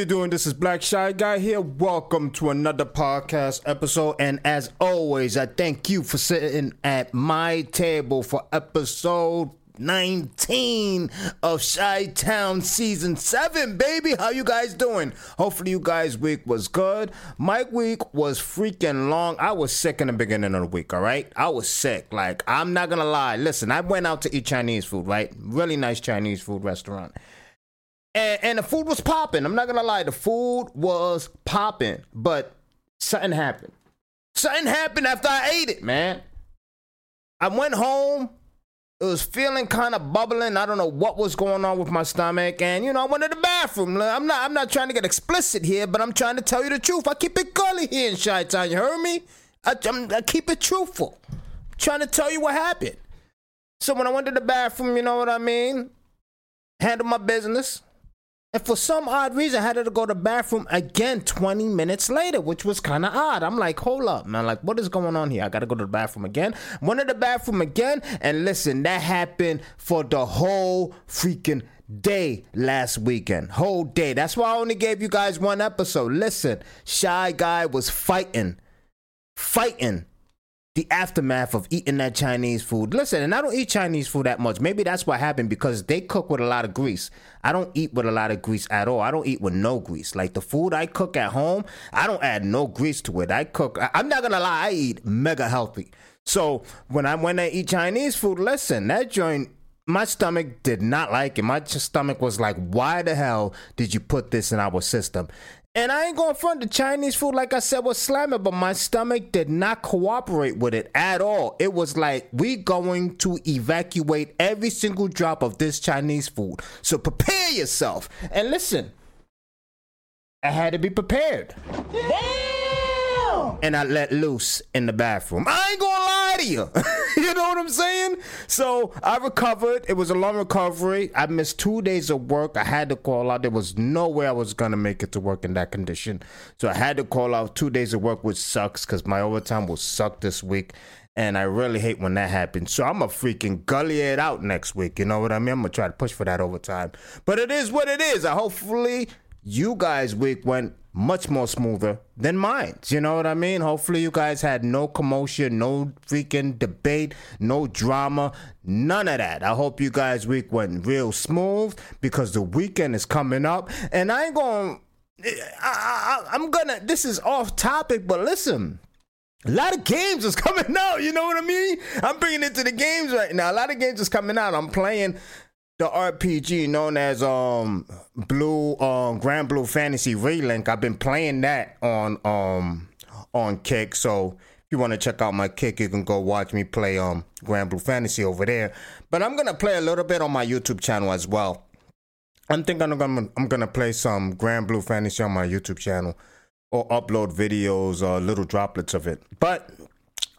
you doing? This is Black Shy Guy here. Welcome to another podcast episode. And as always, I thank you for sitting at my table for episode 19 of Shy Town season 7, baby. How you guys doing? Hopefully you guys week was good. My week was freaking long. I was sick in the beginning of the week, all right? I was sick. Like, I'm not gonna lie. Listen, I went out to eat Chinese food, right? Really nice Chinese food restaurant. And, and the food was popping. I'm not gonna lie, the food was popping, but something happened. Something happened after I ate it, man. I went home. It was feeling kind of bubbling. I don't know what was going on with my stomach, and you know, I went to the bathroom. I'm not, I'm not trying to get explicit here, but I'm trying to tell you the truth. I keep it gully here in Chi Town. You heard me? I, I keep it truthful. I'm trying to tell you what happened. So when I went to the bathroom, you know what I mean? Handle my business. And for some odd reason, I had to go to the bathroom again 20 minutes later, which was kind of odd. I'm like, hold up, man. Like, what is going on here? I got to go to the bathroom again. Went to the bathroom again. And listen, that happened for the whole freaking day last weekend. Whole day. That's why I only gave you guys one episode. Listen, Shy Guy was fighting, fighting the aftermath of eating that Chinese food. Listen, and I don't eat Chinese food that much. Maybe that's what happened because they cook with a lot of grease. I don't eat with a lot of grease at all. I don't eat with no grease. Like the food I cook at home, I don't add no grease to it. I cook, I'm not gonna lie, I eat mega healthy. So when I when I eat Chinese food, listen, that joint my stomach did not like it. My stomach was like, why the hell did you put this in our system? And I ain't going to front the Chinese food, like I said, was slamming, but my stomach did not cooperate with it at all. It was like, we going to evacuate every single drop of this Chinese food. So prepare yourself. And listen, I had to be prepared. Damn! And I let loose in the bathroom. I ain't gonna lie to you. you know what I'm saying? So I recovered. It was a long recovery. I missed two days of work. I had to call out. There was no way I was gonna make it to work in that condition. So I had to call out two days of work, which sucks because my overtime will suck this week. And I really hate when that happens. So I'm a freaking gully it out next week. You know what I mean? I'm gonna try to push for that overtime. But it is what it is. I hopefully you guys' week went much more smoother than mine. You know what I mean? Hopefully, you guys had no commotion, no freaking debate, no drama, none of that. I hope you guys' week went real smooth because the weekend is coming up, and I ain't going. I, I, I'm gonna. This is off topic, but listen. A lot of games is coming out, you know what I mean? I'm bringing it to the games right now. A lot of games is coming out. I'm playing the RPG known as um Blue um Granblue Fantasy Relink. I've been playing that on um on Kick. So if you want to check out my Kick, you can go watch me play um Granblue Fantasy over there. But I'm gonna play a little bit on my YouTube channel as well. I'm thinking I'm gonna I'm gonna play some Granblue Fantasy on my YouTube channel or upload videos or little droplets of it. But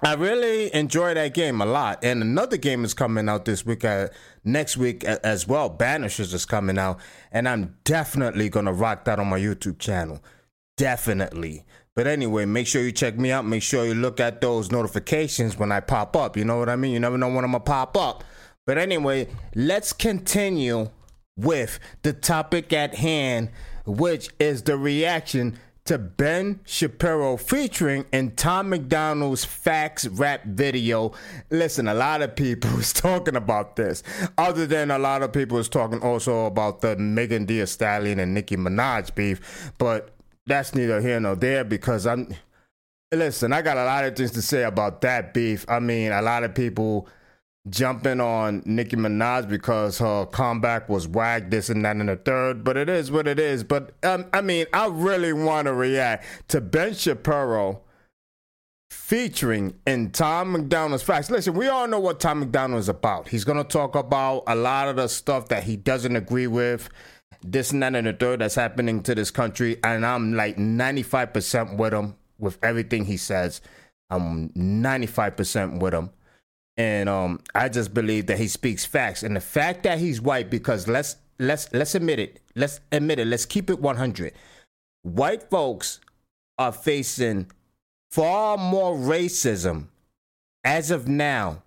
I really enjoy that game a lot. And another game is coming out this week, uh, next week as well. Banishers is coming out. And I'm definitely to rock that on my YouTube channel. Definitely. But anyway, make sure you check me out. Make sure you look at those notifications when I pop up. You know what I mean? You never know when I'm to pop up. But anyway, let's continue with the topic at hand, which is the reaction to Ben Shapiro featuring in Tom MacDonald's Facts Rap video. Listen, a lot of people is talking about this. Other than a lot of people is talking also about the Megan Thee Stallion and Nicki Minaj beef, but that's neither here nor there because I'm. Listen, I got a lot of things to say about that beef. I mean, a lot of people jumping on Nicki Minaj because her comeback was whack, this and that, and the third. But it is what it is. But um, I mean, I really want to react to Ben Shapiro featuring in Tom MacDonald's facts. Listen, we all know what Tom MacDonald is about. He's gonna talk about a lot of the stuff that he doesn't agree with. This and that and the third that's happening to this country, and I'm like 95% with him with everything he says. I'm 95% with him and um, I just believe that he speaks facts. And the fact that he's white, because let's let's let's admit it, let's admit it, let's keep it 100. White folks are facing far more racism as of now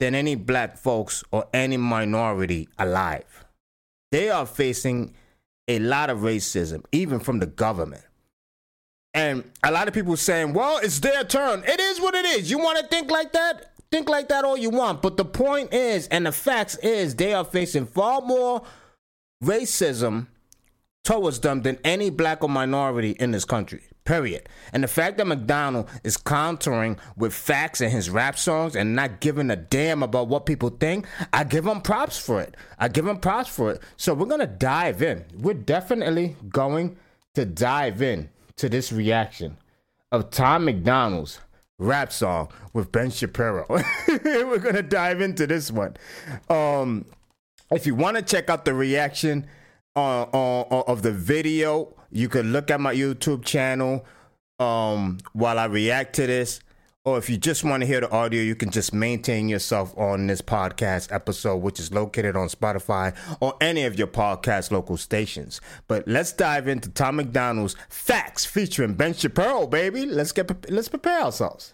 than any black folks or any minority alive. They are facing a lot of racism, even from the government. And a lot of people saying, well, it's their turn. It is what it is. You want to think like that? Think like that all you want. But the point is, and the facts is, they are facing far more racism towards them than any black or minority in this country. Period. And the fact that MacDonald is countering with facts in his rap songs and not giving a damn about what people think, I give him props for it. I give him props for it. So we're gonna dive in. We're definitely going to dive in to this reaction of Tom MacDonald's rap song with Ben Shapiro. we're gonna dive into this one. Um, if you want to check out the reaction uh, uh, of the video you can look at my YouTube channel um, while I react to this. Or if you just want to hear the audio, you can just maintain yourself on this podcast episode, which is located on Spotify or any of your podcast local stations. But let's dive into Tom MacDonald's Facts featuring Ben Shapiro, baby. Let's get let's prepare ourselves.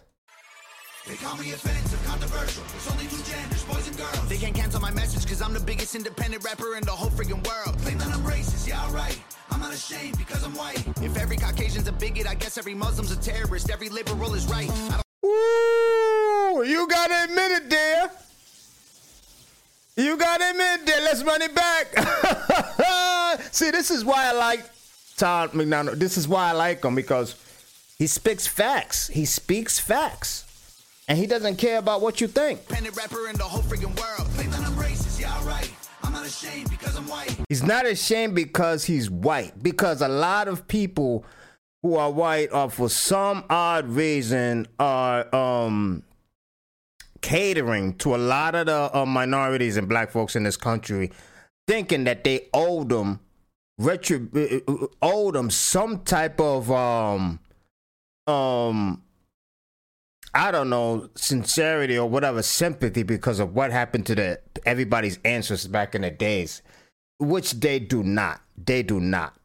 They call me offensive, controversial. It's only two genders, boys and girls. They can't cancel my message because I'm the biggest independent rapper in the whole freaking world. Claim that I'm racist, yeah, alright. I'm not ashamed because I'm white. If every Caucasian's a bigot, I guess every Muslim's a terrorist. Every liberal is right. Ooh, you gotta admit it, dear. You gotta admit it, dear. Let's run it back. See, this is why I like Todd MacDonald. This is why I like him because he speaks facts. He speaks facts. And he doesn't care about what you think. rapper in the whole freaking world. I'm racist, yeah, right. I'm not ashamed because I'm white. He's not ashamed because he's white. Because a lot of people who are white are for some odd reason are um catering to a lot of the uh, minorities and black folks in this country thinking that they owe them retro uh, uh, owe them some type of um um I don't know, sincerity or whatever sympathy because of what happened to the everybody's ancestors back in the days, which they do not. They do not.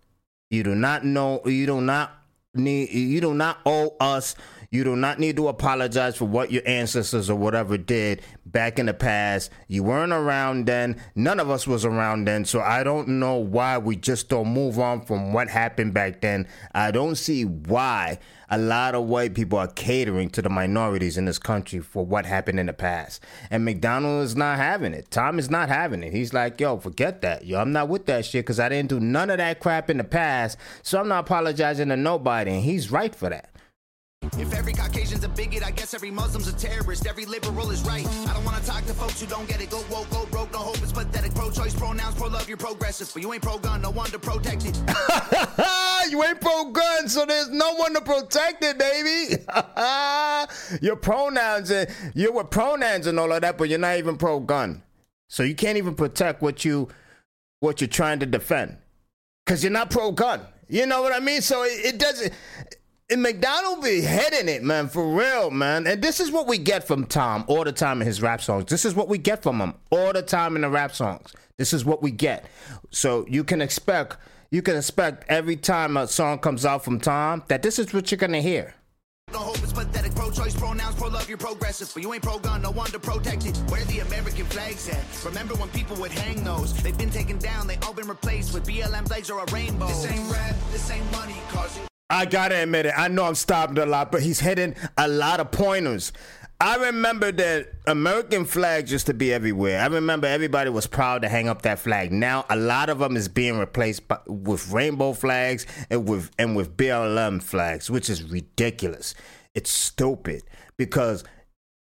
You do not know. You do not need. You do not owe us. You do not need to apologize for what your ancestors or whatever did back in the past. You weren't around then. None of us was around then. So I don't know why we just don't move on from what happened back then. I don't see why a lot of white people are catering to the minorities in this country for what happened in the past. And MacDonald is not having it. Tom is not having it. He's like, yo, forget that. Yo, I'm not with that shit because I didn't do none of that crap in the past. So I'm not apologizing to nobody. And he's right for that. If every Caucasian's a bigot, I guess every Muslim's a terrorist. Every liberal is right. I don't want to talk to folks who don't get it. Go woke, go broke, no hope. It's pathetic. Pro-choice, pronouns, pro-love, you're progressive. But you ain't pro-gun, no one to protect it. you ain't pro-gun, so there's no one to protect it, baby. your pronouns, and you're with pronouns and all of that, but you're not even pro-gun. So you can't even protect what you what you're trying to defend. Cause you're not pro-gun. You know what I mean? So it, it doesn't and MacDonald be heading it, man, for real, man. And this is what we get from Tom all the time in his rap songs. This is what we get from him all the time in the rap songs. This is what we get. So you can expect, you can expect every time a song comes out from Tom that this is what you're gonna hear. No hope is pathetic. Pro-choice, pronouns, pro-love, you're progressive, but you ain't pro-gun, no one to protect it. Where the American flags at? Remember when people would hang those? They've been taken down, they all been replaced with BLM flags or a rainbow. This ain't rap, this ain't money, causing I gotta admit it. I know I'm stopping a lot, but he's hitting a lot of pointers. I remember that American flags used to be everywhere. I remember everybody was proud to hang up that flag. Now a lot of them is being replaced by, with rainbow flags and with and with BLM flags, which is ridiculous. It's stupid because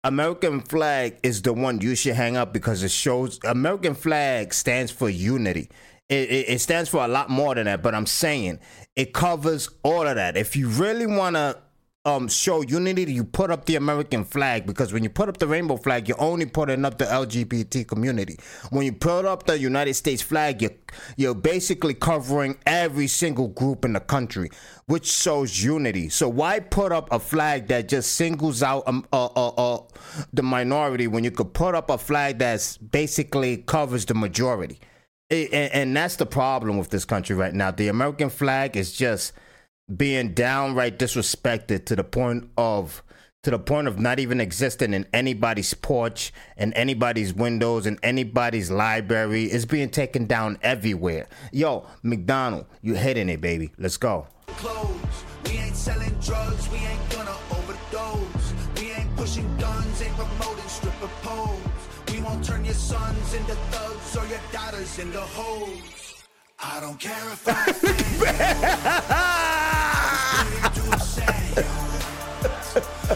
American flag is the one you should hang up because it shows American flag stands for unity. It, it, stands for a lot more than that, but I'm saying it covers all of that. If you really want to um, show unity, you put up the American flag because when you put up the rainbow flag, you're only putting up the LGBT community. When you put up the United States flag, you're, you're basically covering every single group in the country, which shows unity. So why put up a flag that just singles out um, uh, uh, uh, the minority when you could put up a flag that basically covers the majority? And, and that's the problem with this country right now. The American flag is just being downright disrespected to the point of to the point of not even existing in anybody's porch, in anybody's windows, in anybody's library. It's being taken down everywhere. Yo, MacDonald, you hitting it, baby. Let's go. clothes. We ain't selling drugs, we ain't gonna overdose. We ain't pushing guns, ain't promoting stripper poles. We won't turn your sons into thugs or your daughters into hoes. I don't care if I offend you. too sad, yo.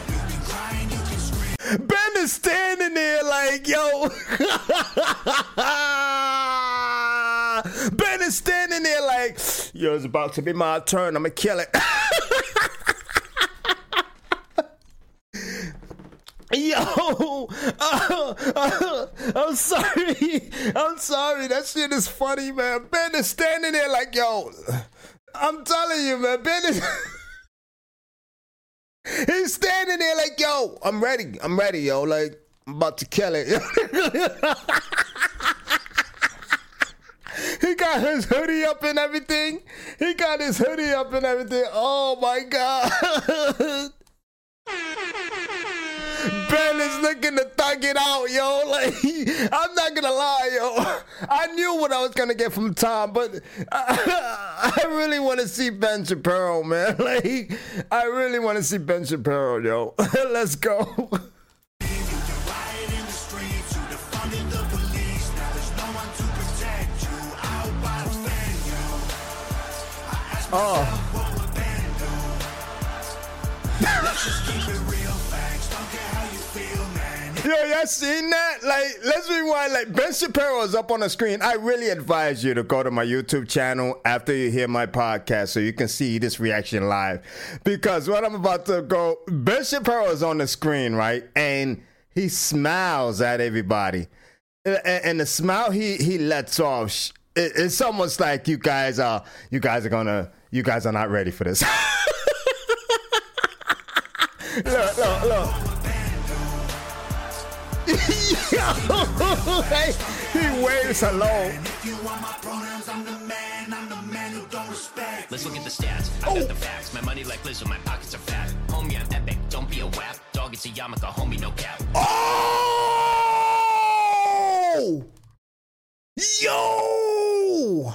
You can cry and you can scream. Ben is standing there like, yo. ben is standing there like, yo, it's about to be my turn. I'm gonna kill it. Yo, uh, uh, I'm sorry. I'm sorry. That shit is funny, man. Ben is standing there like, yo, I'm telling you, man. Ben is. He's standing there like, yo, I'm ready. I'm ready, yo. Like, I'm about to kill it. he got his hoodie up and everything. He got his hoodie up and everything. Oh my God. Ben is looking to thug it out, yo. Like, I'm not gonna lie, yo. I knew what I was gonna get from Tom, but I, I really want to see Ben Shapiro, man. Like, I really want to see Ben Shapiro, yo. Let's go. You oh. Yo, y'all seen that? Like, let's rewind. Like, Ben Shapiro is up on the screen. I really advise you to go to my YouTube channel after you hear my podcast so you can see this reaction live. Because what I'm about to go, Ben Shapiro is on the screen, right? And he smiles at everybody. And, the smile he, he lets off, it's almost like you guys are, you guys are gonna, you guys are not ready for this. look, look, look. Yo, hey, he waves alone. If you want my pronouns, I'm the man. I'm the man who don't respect. Let's look at the stats. I got oh. the facts. My money like Lizzo, my pockets are fat. Homie, I'm epic. Don't be a wap. Dog, it's a yarmulke. Homie, no cap. Oh! Yo!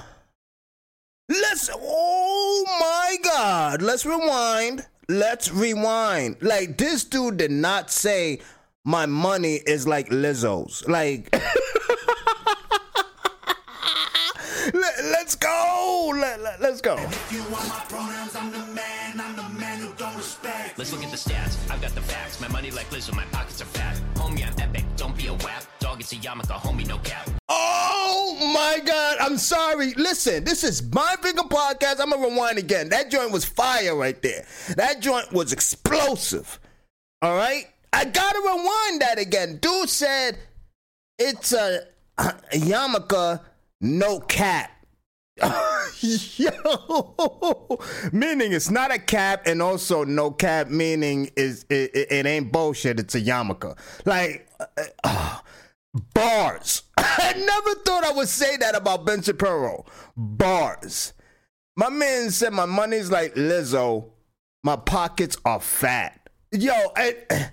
Let's. Oh my God! Let's rewind. Let's rewind. Like this dude did not say my money is like Lizzo's. Like. Let, let's go. Let, let, let's go. If you want my pronouns, I'm the man. I'm the man who don't respect. Let's look at the stats. I've got the facts. My money like Lizzo, my pockets are fat. Homie, I'm epic. Don't be a wap. Dog, it's a yarmulke. Homie, no cap. Oh my God. I'm sorry. Listen, this is my bigger podcast. I'm going to rewind again. That joint was fire right there. That joint was explosive. All right? I got to rewind that again. Dude said it's a, a yarmulke, no cap. Yo, meaning it's not a cap, and also no cap. Meaning is it, it, it ain't bullshit. It's a yarmulke. Like uh, uh, bars. I never thought I would say that about Ben Shapiro. Bars. My man said my money's like Lizzo. My pockets are fat. Yo, I,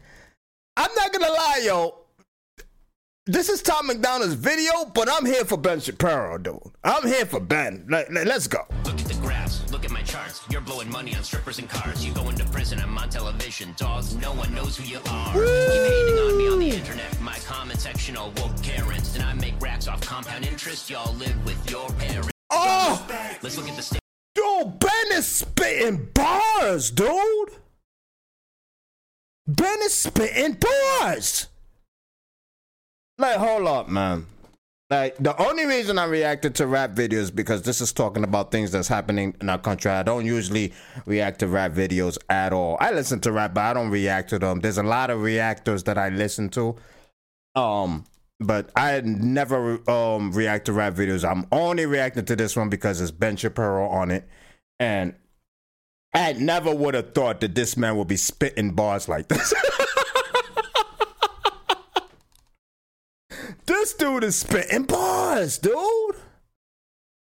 I'm not gonna lie, yo. This is Tom MacDonald's video, but I'm here for Ben Shapiro, dude. I'm here for Ben. Let, let, let's go. Look at the graphs. Look at my charts. You're blowing money on strippers and cars. You go into prison. I'm on television. Dogs, no one knows who you are. Keep hating on me on the internet. My comment section all woke Karens. And I make racks off compound interest. Y'all live with your parents. Oh, Let's look at the state. dude, Ben is spitting bars, dude. Ben is spitting doors. Like, hold up, man. Like, the only reason I reacted to rap videos because this is talking about things that's happening in our country. I don't usually react to rap videos at all. I listen to rap, but I don't react to them. There's a lot of reactors that I listen to. Um, but I never um react to rap videos. I'm only reacting to this one because it's Ben Shapiro on it. And I never would have thought that this man would be spitting bars like this. this dude is spitting bars, dude.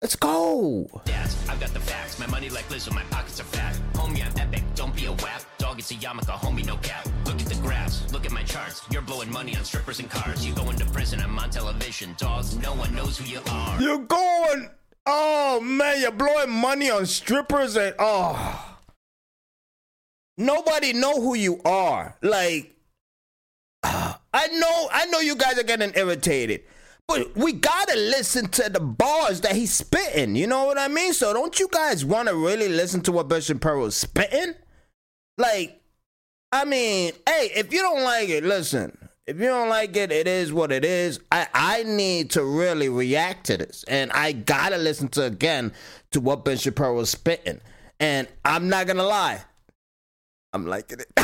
Let's go. stats. I've got the facts. My money like Lizzo, my pockets are fat. Homie, I'm epic. Don't be a wap. Dog, it's a yarmulke. Homie, no cap. Look at the graphs, look at my charts. You're blowing money on strippers and cars. You go into prison, I'm on television. Dogs, no one knows who you are. You're going. Oh man, you're blowing money on strippers and oh. Nobody know who you are. Like, I know, I know you guys are getting irritated, but we gotta listen to the bars that he's spitting. You know what I mean? So don't you guys want to really listen to what Bishop Pearl is spitting? Like, I mean, hey, if you don't like it, listen. If you don't like it, it is what it is. I, I need to really react to this. And I gotta listen to again to what Ben Shapiro was spitting. And I'm not gonna lie. I'm liking it.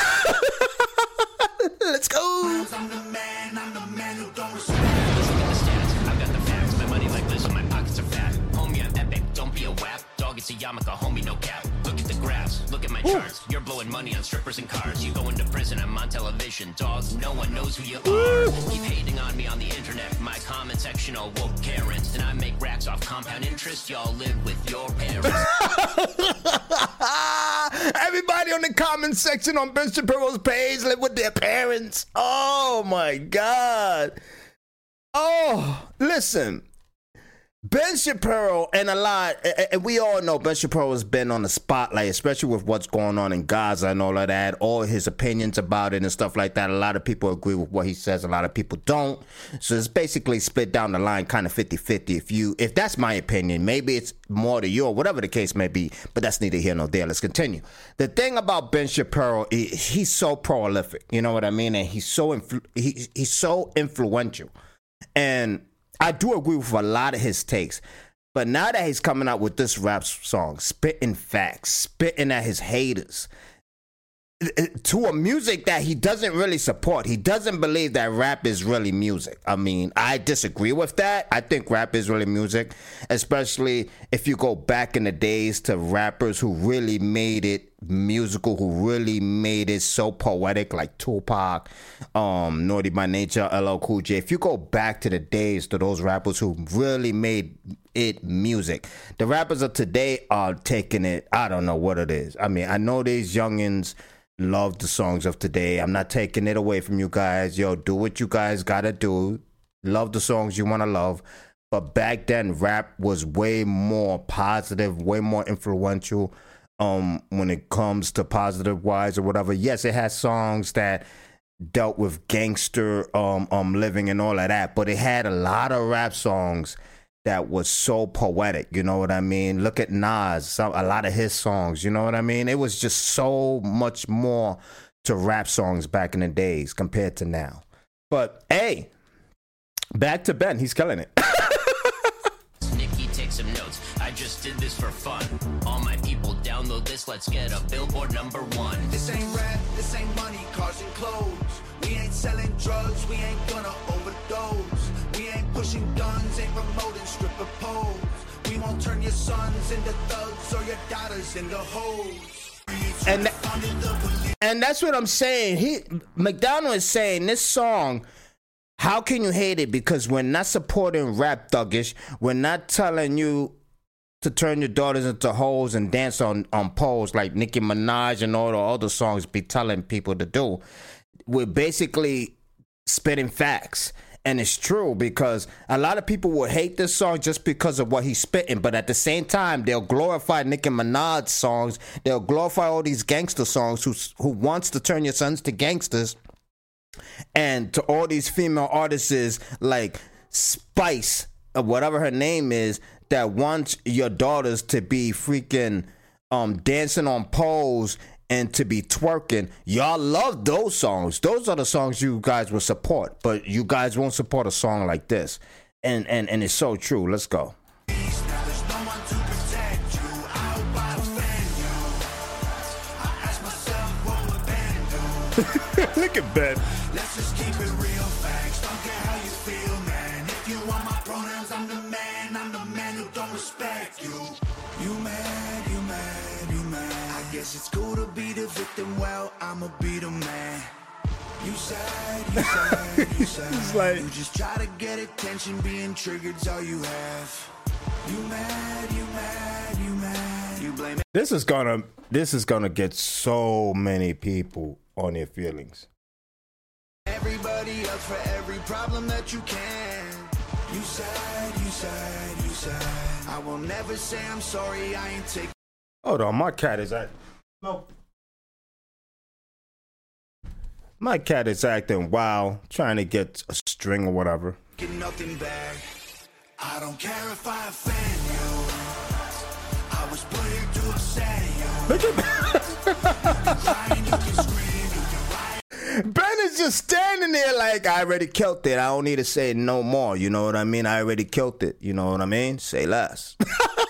Let's go. I'm the man, I'm the man who don't respect. Listen to the stats, I've got the facts. My money like this, my pockets are fat. Homie, I'm epic, don't be a wap. Dog, it's a yarmulke, homie, no cap. Look at the graphs, look at my charts. You're blowing money on strippers and cars. You go into prison, I'm on television. Dogs, no one knows who you are. Keep hating on me on the internet. My comment section all woke Karens. And I make racks off compound interest. Y'all live with your parents. Everybody on the comment section on Ben Shapiro's page live with their parents. Oh my God. Oh, listen. Ben Shapiro and a lot, and we all know Ben Shapiro has been on the spotlight, especially with what's going on in Gaza and all of that. All his opinions about it and stuff like that. A lot of people agree with what he says, a lot of people don't. So it's basically split down the line, kind of 50 50. If you, if that's my opinion, maybe it's more to or whatever the case may be, but that's neither here nor there. Let's continue. The thing about Ben Shapiro, he- he's so prolific, you know what I mean? And he's so, influ- he, he's so influential. And I do agree with a lot of his takes. But now that he's coming out with this rap song, spitting facts, spitting at his haters, to a music that he doesn't really support. He doesn't believe that rap is really music. I mean, I disagree with that. I think rap is really music, especially if you go back in the days to rappers who really made it musical, who really made it so poetic, like Tupac, um, Naughty by Nature, LL Cool J. If you go back to the days to those rappers who really made it music, the rappers of today are taking it. I don't know what it is. I mean, I know these youngins love the songs of today. I'm not taking it away from you guys. Yo, do what you guys gotta do. Love the songs you wanna love. But back then, rap was way more positive, way more influential. Um, when it comes to positive wise or whatever. Yes, it has songs that dealt with gangster um um living and all of that, but it had a lot of rap songs that was so poetic. You know what I mean? Look at Nas, some, a lot of his songs. You know what I mean? It was just so much more to rap songs back in the days compared to now. But hey, back to Ben. He's killing it. Nicki, take some notes. I just did this for fun. All my this. Let's get a billboard number one. This ain't rap, this ain't money, cars and clothes. We ain't selling drugs, we ain't gonna overdose. We ain't pushing guns, ain't promoting stripper poles. We won't turn your sons into thugs or your daughters into hoes. and and that's what I'm saying. He MacDonald is saying this song. How can you hate it? Because we're not supporting rap thuggish. We're not telling you to turn your daughters into hoes and dance on on poles like Nicki Minaj and all the other songs be telling people to do. We're basically spitting facts. And it's true because a lot of people will hate this song just because of what he's spitting, but at the same time, they'll glorify Nicki Minaj songs. They'll glorify all these gangster songs who who wants to turn your sons to gangsters, and to all these female artists like Spice or whatever her name is that wants your daughters to be freaking um dancing on poles and to be twerking. Y'all love those songs. Those are the songs you guys will support, but you guys won't support a song like this. And and and it's so true. Let's go. Now there's no one to protect you. I hope I offend you. I ask myself what would Ben do? Look at Ben. Let's just keep it real facts. Don't care how you feel, to be the victim. Well, I'ma be the man. You sad, you sad, you sad. like- you just try to get attention, being triggered's all you have. You mad, you mad, you mad. You blame This is gonna this is gonna get so many people on their feelings. everybody else for every problem that you can. You said, you said, you said. I will never say I'm sorry, I ain't taking. Hold on, my cat is act. No. My cat is acting wild, trying to get a string or whatever. nothing back. I don't care if I offend you. I was put here to upset you. Look at Crying, you can scream, you can riot. Ben is just standing there like I already killed it. I don't need to say no more. You know what I mean? I already killed it. You know what I mean? Say less.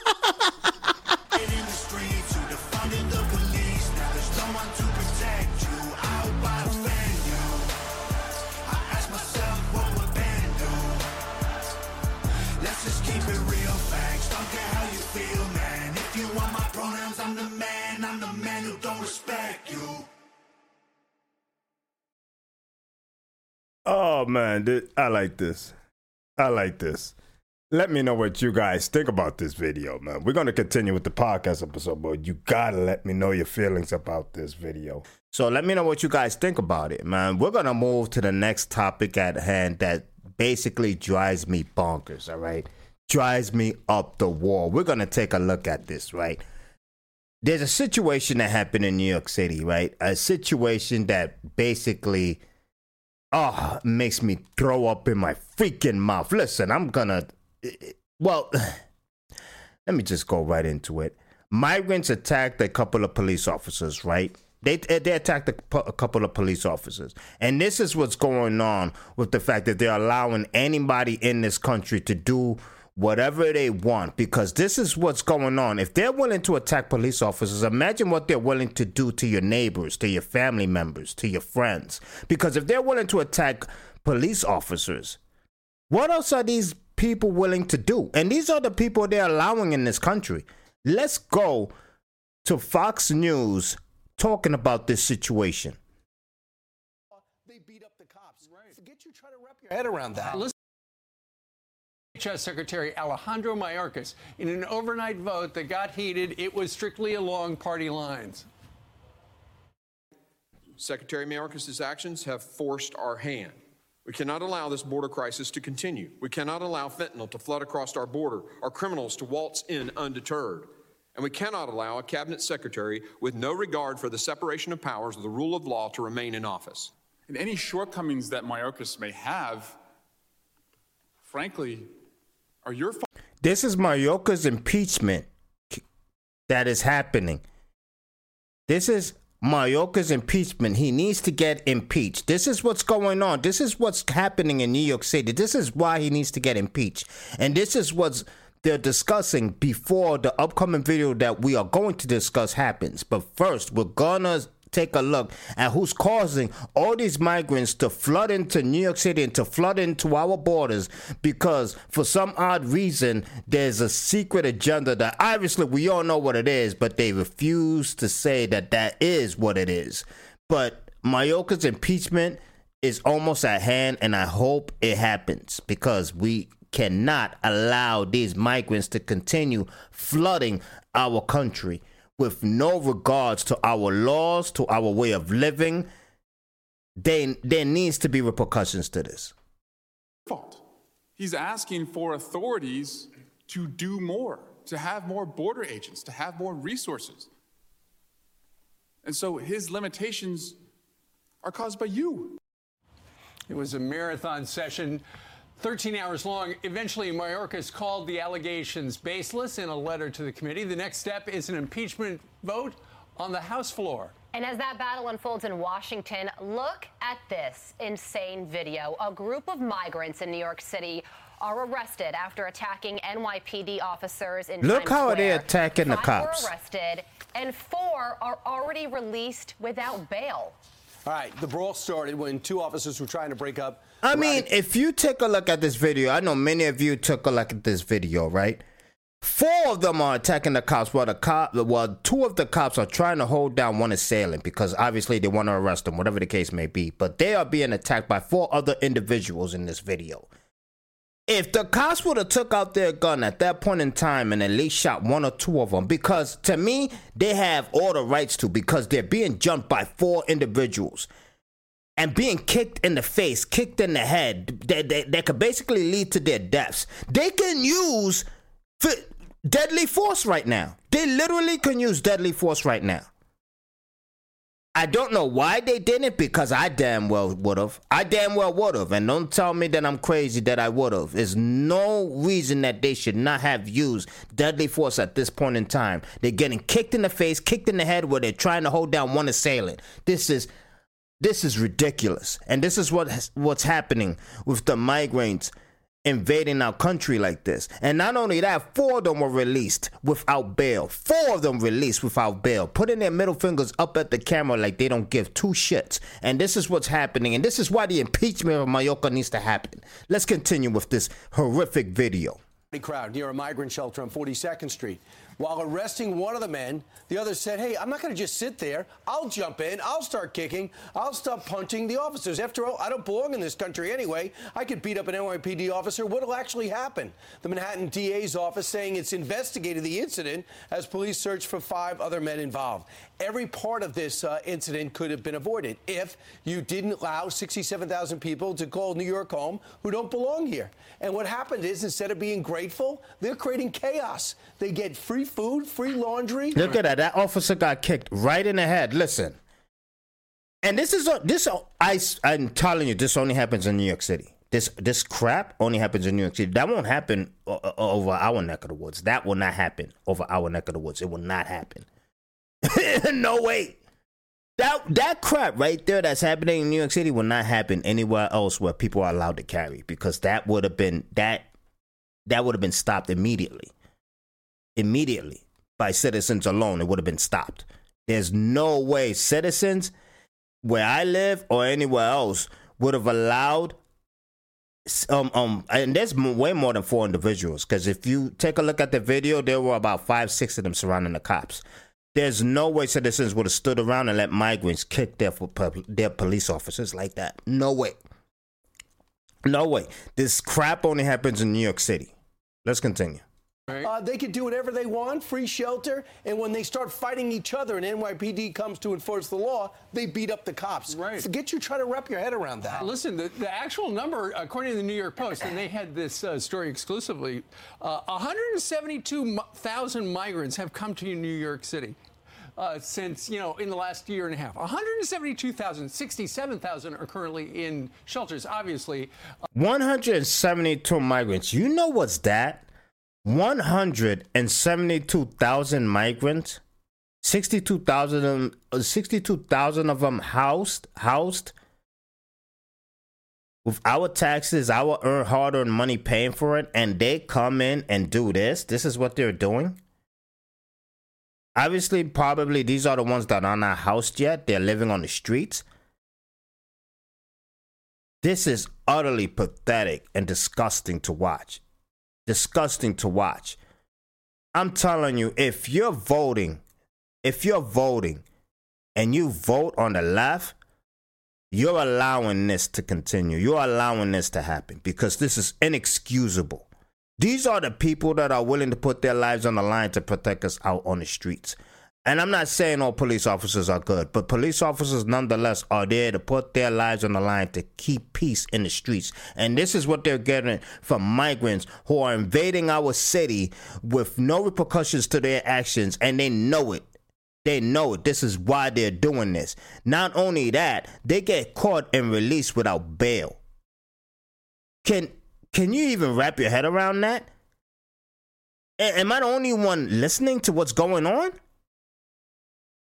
oh man, thi- I like this. I like this. Let me know what you guys think about this video, man. We're gonna continue with the podcast episode, but you gotta let me know your feelings about this video. So let me know what you guys think about it, man. We're gonna move to the next topic at hand that basically drives me bonkers, all right? Drives me up the wall. We're gonna take a look at this, right? There's a situation that happened in New York City, right? A situation that basically oh, makes me throw up in my freaking mouth. Listen, I'm gonna. Well, let me just go right into it. Migrants attacked a couple of police officers, right? They, eh, they attacked a, a couple of police officers. And this is what's going on with the fact that they're allowing anybody in this country to do whatever they want because this is what's going on. If they're willing to attack police officers, imagine what they're willing to do to your neighbors, to your family members, to your friends. Because if they're willing to attack police officers, what else are these people willing to do? And these are the people they're allowing in this country. Let's go to Fox News talking about this situation. they beat up the cops. Forget you trying to wrap your head around that. Listen- DHS Secretary Alejandro Mayorkas in an overnight vote that got heated. It was strictly along party lines. Secretary Mayorkas' actions have forced our hand. We cannot allow this border crisis to continue. We cannot allow fentanyl to flood across our border, our criminals to waltz in undeterred. And we cannot allow a cabinet secretary with no regard for the separation of powers or the rule of law to remain in office. And any shortcomings that Mayorkas may have, frankly, are your. This is Mayorkas' impeachment that is happening. This is Mayorkas' impeachment. He needs to get impeached. This is what's going on. This is what's happening in New York City. This is why he needs to get impeached. And this is what's they're discussing before the upcoming video that we are going to discuss happens. But first, we're gonna take a look at who's causing all these migrants to flood into New York City and to flood into our borders because for some odd reason there's a secret agenda that obviously we all know what it is, but they refuse to say that that is what it is. But Mayorkas' impeachment is almost at hand, and I hope it happens because we cannot allow these migrants to continue flooding our country with no regards to our laws, to our way of living. They, there needs to be repercussions to this. fault. He's asking for authorities to do more, to have more border agents, to have more resources. And so his limitations are caused by you. It was a marathon session, 13 hours long. Eventually, Mayorkas called the allegations baseless in a letter to the committee. The next step is an impeachment vote on the House floor. And as that battle unfolds in Washington, look at this insane video. A group of migrants in New York City are arrested after attacking NYPD officers in Look Times how Square. they're attacking the Five cops. were arrested, and four are already released without bail. All right, the brawl started when two officers were trying to break up. I mean, if you take a look at this video, I know many of you took a look at this video, right? Four of them are attacking the cops, while the cop, well, two of the cops are trying to hold down one assailant because obviously they want to arrest him, whatever the case may be. But they are being attacked by four other individuals in this video. If the cops would have took out their gun at that point in time and at least shot one or two of them, because to me they have all the rights to, because they're being jumped by four individuals. and being kicked in the face, kicked in the head, that, that, that could basically lead to their deaths. They can use fi- deadly force right now. They literally can use deadly force right now. I don't know why they didn't because I damn well would have. I damn well would have. And don't tell me that I'm crazy that I would have. There's no reason that they should not have used deadly force at this point in time. They're getting kicked in the face, kicked in the head where they're trying to hold down one assailant. This is this is ridiculous. And this is what has, what's happening with the migrants invading our country like this. And not only that, four of them were released without bail. Four of them released without bail, putting their middle fingers up at the camera like they don't give two shits. And this is what's happening. And this is why the impeachment of Mayorkas needs to happen. Let's continue with this horrific video. crowd near a migrant shelter on 42nd Street. While arresting one of the men, the other said, Hey, I'm not going to just sit there. I'll jump in. I'll start kicking. I'll stop punching the officers. After all, I don't belong in this country anyway. I could beat up an NYPD officer. What'll actually happen? The Manhattan DA's office saying it's investigated the incident as police search for five other men involved. Every part of this uh, incident could have been avoided if you didn't allow 67,000 people to call New York home who don't belong here. And what happened is instead of being grateful, they're creating chaos. They get free food, free laundry. Look at that. That officer got kicked right in the head. Listen. And this is this I I'm telling you this only happens in New York City. This this crap only happens in New York City. That won't happen over our neck of the woods. That will not happen over our neck of the woods. It will not happen. no way. That that crap right there that's happening in New York City will not happen anywhere else where people are allowed to carry because that would have been that that would have been stopped immediately. Immediately by citizens alone, it would have been stopped. There's no way citizens where I live or anywhere else would have allowed um um and there's way more than four individuals because if you take a look at the video there were about five six of them surrounding the cops there's no way citizens would have stood around and let migrants kick their their police officers like that. No way. No way. This crap only happens in new york city. Let's continue Uh, they could do whatever they want, free shelter, and when they start fighting each other and NYPD comes to enforce the law, they beat up the cops. Right. Forget you try to wrap your head around that. Listen, the, the actual number, according to the New York Post, and they had this uh, story exclusively, uh, 172,000 migrants have come to New York City. Uh, since, you know, in the last year and a half. 172,000, 67,000 are currently in shelters, obviously. 172 migrants you know what's that 172,000 migrants 62,000 of them, uh, 62,000 of them housed housed with our taxes our earn hard-earned money paying for it and they come in and do this. This is what they're doing. Obviously probably these are the ones that are not housed yet. They're living on the streets. This is utterly pathetic and disgusting to watch disgusting to watch. I'm telling you, if you're voting, if you're voting and you vote on the left, you're allowing this to continue. You're allowing this to happen because this is inexcusable. These are the people that are willing to put their lives on the line to protect us out on the streets. And I'm not saying all police officers are good, but police officers nonetheless are there to put their lives on the line to keep peace in the streets. And this is what they're getting from migrants who are invading our city with no repercussions to their actions, and they know it. They know it. This is why they're doing this. Not only that, they get caught and released without bail. Can can you even wrap your head around that? A- Am I the only one listening to what's going on?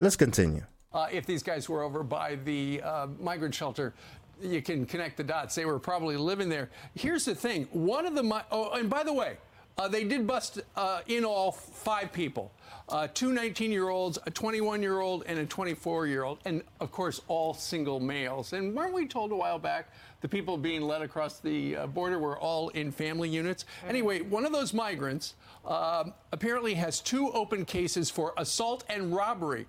Let's continue. Uh, if these guys were over by the uh, migrant shelter, you can connect the dots. They were probably living there. Here's the thing: one of the mi- oh, and by the way, uh, they did bust uh, in all five people. Uh, two 19-year-olds, a 21-year-old, and a 24-year-old, and of course all single males. And weren't we told a while back the people being led across the uh, border were all in family units? Anyway, one of those migrants um apparently has two open cases for assault and robbery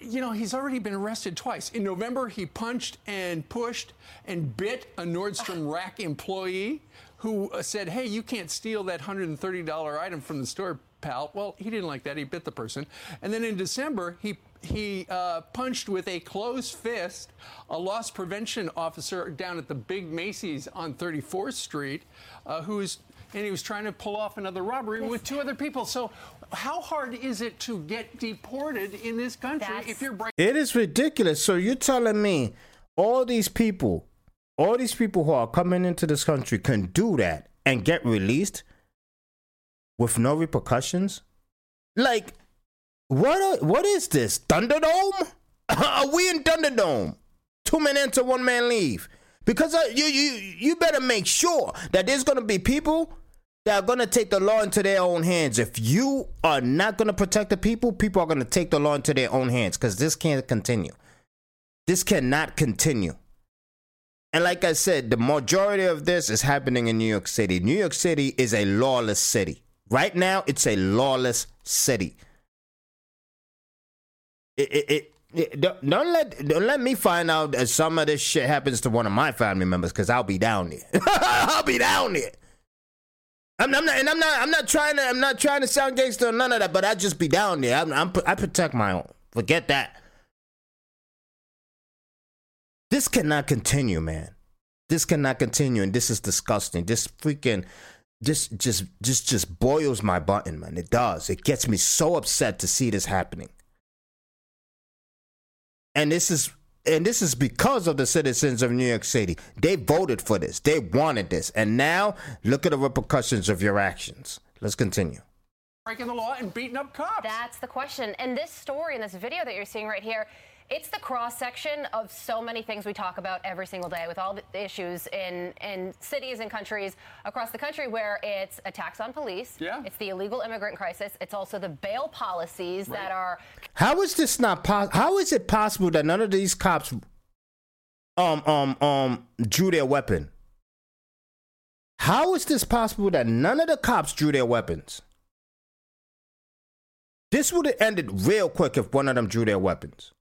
you know, he's already been arrested twice. In November, he punched and pushed and bit a Nordstrom Rack employee who uh, said, Hey, you can't steal that $130 item from the store, pal. Well, he didn't like that. He bit the person. And then in December, he he uh, punched with a closed fist a loss prevention officer down at the big Macy's on 34th Street, uh, who's and he was trying to pull off another robbery with two other people. So, how hard is it to get deported in this country That's- if you're breaking? It is ridiculous. So you're telling me all these people, all these people who are coming into this country can do that and get released with no repercussions? Like, what? Are, what is this? Thunderdome? are we in Thunderdome? Two men enter, one man leave. Because uh, you you you better make sure that there's gonna be people that are gonna take the law into their own hands. If you are not gonna protect the people, people are gonna take the law into their own hands. Because this can't continue. This cannot continue. And like I said, the majority of this is happening in New York City. New York City is a lawless city. Right now, it's a lawless city. It, it, it, don't, don't let don't let me find out that some of this shit happens to one of my family members because I'll be down there. I'll be down there. I'm, I'm not, and I'm not, I'm not trying to, I'm not trying to sound gangster or none of that, but I just be down there. I'm, I'm, I protect my own. Forget that. This cannot continue, man. This cannot continue, and this is disgusting. This freaking, this just, just, just boils my button, man. It does. It gets me so upset to see this happening. And this is, and this is because of the citizens of New York City. They voted for this. They wanted this, and now look at the repercussions of your actions. Let's continue. breaking the law and beating up cops. That's the question. And this story and this video that you're seeing right here, it's the cross section of so many things we talk about every single day with all the issues in, in cities and countries across the country where it's attacks on police. Yeah. It's the illegal immigrant crisis. It's also the bail policies that are How is this not possible? How is it possible that none of these cops um um um drew their weapon? How is this possible that none of the cops drew their weapons? This would have ended real quick if one of them drew their weapons.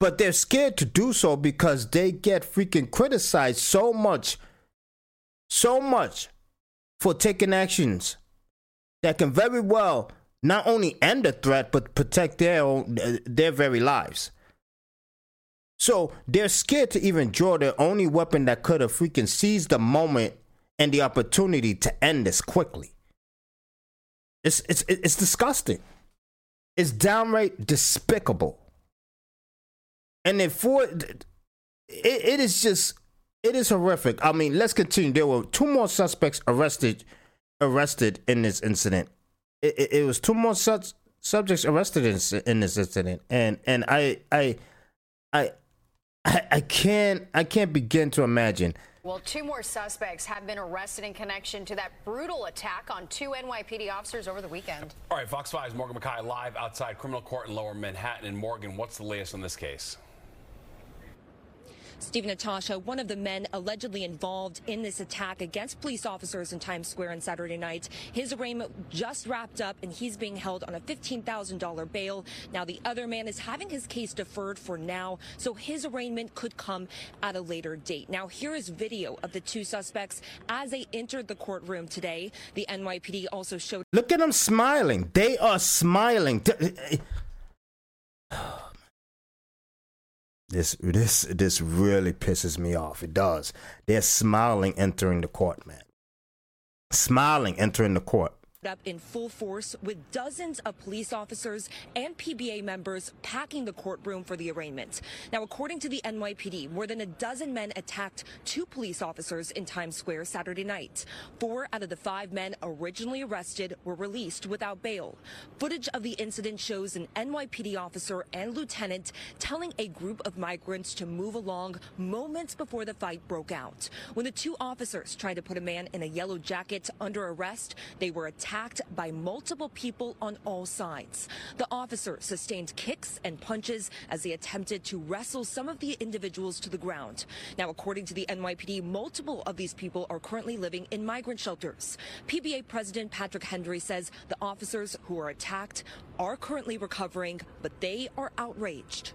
But they're scared to do so because they get freaking criticized so much, so much for taking actions that can very well not only end the threat but protect their own their very lives. So they're scared to even draw their only weapon that could have freaking seized the moment and the opportunity to end this quickly. It's it's it's disgusting. It's downright despicable. And then for it, it is just it is horrific. I mean, let's continue. There were two more suspects arrested arrested in this incident. It, it, it was two more such subjects arrested in, this- in this incident, and and I I I I, I can't I can't begin to imagine. Well, two more suspects have been arrested in connection to that brutal attack on two NYPD officers over the weekend. All right, Fox 5's Morgan McKay live outside criminal court in Lower Manhattan. And Morgan, what's the latest on this case? Steve Natasha, one of the men allegedly involved in this attack against police officers in Times Square on Saturday night. His arraignment just wrapped up and he's being held on a $15,000 bail. Now, the other man is having his case deferred for now, so his arraignment could come at a later date. Now, here is video of the two suspects as they entered the courtroom today. The NYPD also showed Look at them smiling. They are smiling. This this this really pisses me off. It does. They're smiling entering the court, man. Smiling entering the court. Up in full force with dozens of police officers and PBA members packing the courtroom for the arraignment. Now, according to the NYPD, more than a dozen men attacked two police officers in Times Square Saturday night. Four out of the five men originally arrested were released without bail. Footage of the incident shows an NYPD officer and lieutenant telling a group of migrants to move along moments before the fight broke out. When the two officers tried to put a man in a yellow jacket under arrest, they were attacked by multiple people on all sides. The officer sustained kicks and punches as they attempted to wrestle some of the individuals to the ground. Now, according to the NYPD, multiple of these people are currently living in migrant shelters. PBA President Patrick Hendry says the officers who are attacked are currently recovering, but they are outraged.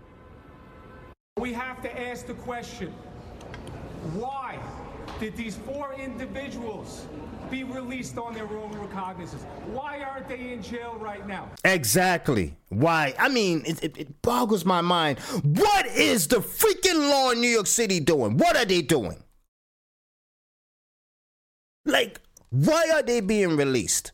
We have to ask the question, why? did these four individuals be released on their own recognizance. Why aren't they in jail right now? Exactly. Why? I mean, it, it, it boggles my mind. What is the freaking law in New York City doing? What are they doing? Like, why are they being released?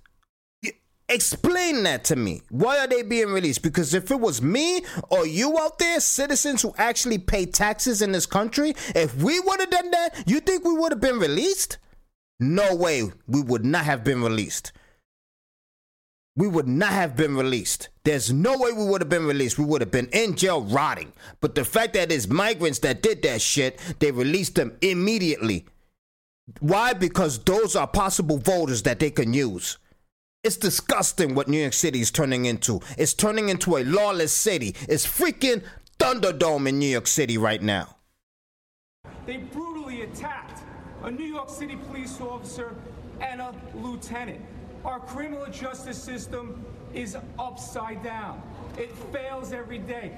Explain that to me. Why are they being released? Because if it was me or you out there, citizens who actually pay taxes in this country, if we would have done that, you think we would have been released? No way, we would not have been released. We would not have been released. There's no way we would have been released. We would have been in jail rotting. But the fact that it's migrants that did that shit, they released them immediately. Why? Because those are possible voters that they can use. It's disgusting what New York City is turning into. It's turning into a lawless city. It's freaking Thunderdome in New York City right now. They brutally attacked a New York City police officer and a lieutenant. Our criminal justice system is upside down. It fails every day.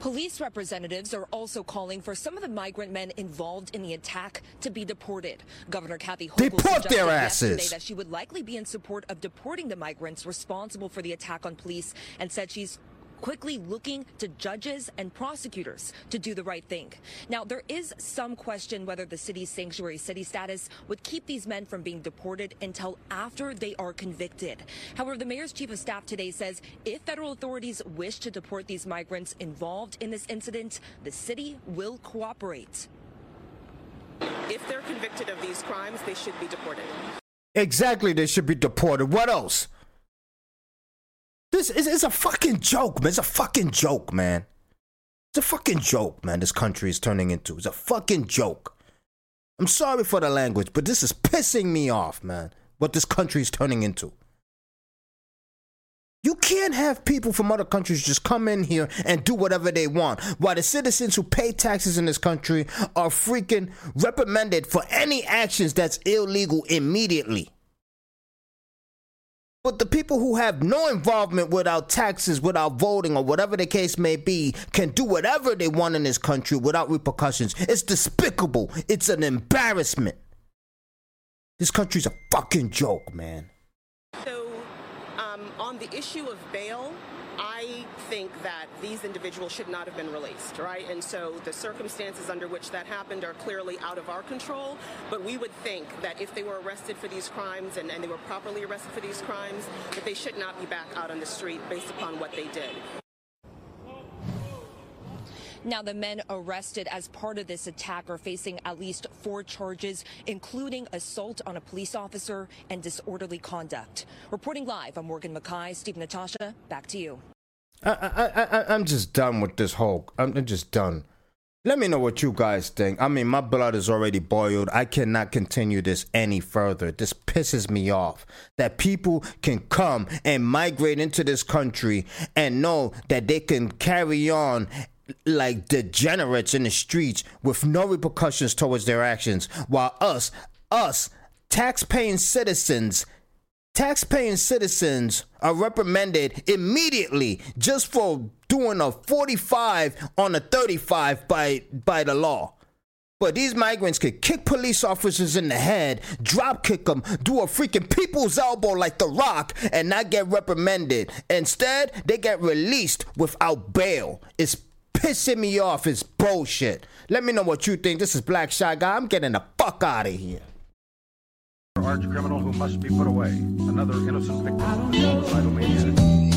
Police representatives are also calling for some of the migrant men involved in the attack to be deported. Governor Kathy Hochul Deport suggested their yesterday asses. that she would likely be in support of deporting the migrants responsible for the attack on police and said she's quickly looking to judges and prosecutors to do the right thing. Now, there is some question whether the city's sanctuary city status would keep these men from being deported until after they are convicted. However, the mayor's chief of staff today says if federal authorities wish to deport these migrants involved in this incident, the city will cooperate. If they're convicted of these crimes, they should be deported. Exactly, they should be deported. What else? This is it's a fucking joke, man. It's a fucking joke, man. It's a fucking joke, man. This country is turning into. It's a fucking joke. I'm sorry for the language, but this is pissing me off, man. What this country is turning into. You can't have people from other countries just come in here and do whatever they want, while the citizens who pay taxes in this country are freaking reprimanded for any actions that's illegal immediately. But the people who have no involvement without taxes, without voting, or whatever the case may be, can do whatever they want in this country without repercussions. It's despicable. It's an embarrassment. This country's a fucking joke, man. So, um, on the issue of bail, think that these individuals should not have been released, right? And so the circumstances under which that happened are clearly out of our control. But we would think that if they were arrested for these crimes and, and they were properly arrested for these crimes, that they should not be back out on the street based upon what they did. Now, the men arrested as part of this attack are facing at least four charges, including assault on a police officer and disorderly conduct. Reporting live, I'm Morgan McKay. Steve Natasha, back to you. I, I, I, I'm just done with this whole. I'm just done. Let me know what you guys think. I mean, my blood is already boiled. I cannot continue this any further. This pisses me off that people can come and migrate into this country and know that they can carry on like degenerates in the streets with no repercussions towards their actions, while us, us, tax-paying citizens tax-paying citizens are reprimanded immediately just for doing a 45 on a 35 by by the law. But these migrants could kick police officers in the head, drop kick them, do a freaking people's elbow like The Rock, and not get reprimanded. Instead, they get released without bail. It's pissing me off. It's bullshit. Let me know what you think. This is Black Shy Guy. I'm getting the fuck out of here arch criminal who must be put away. Another innocent victim of the homicidal maniac.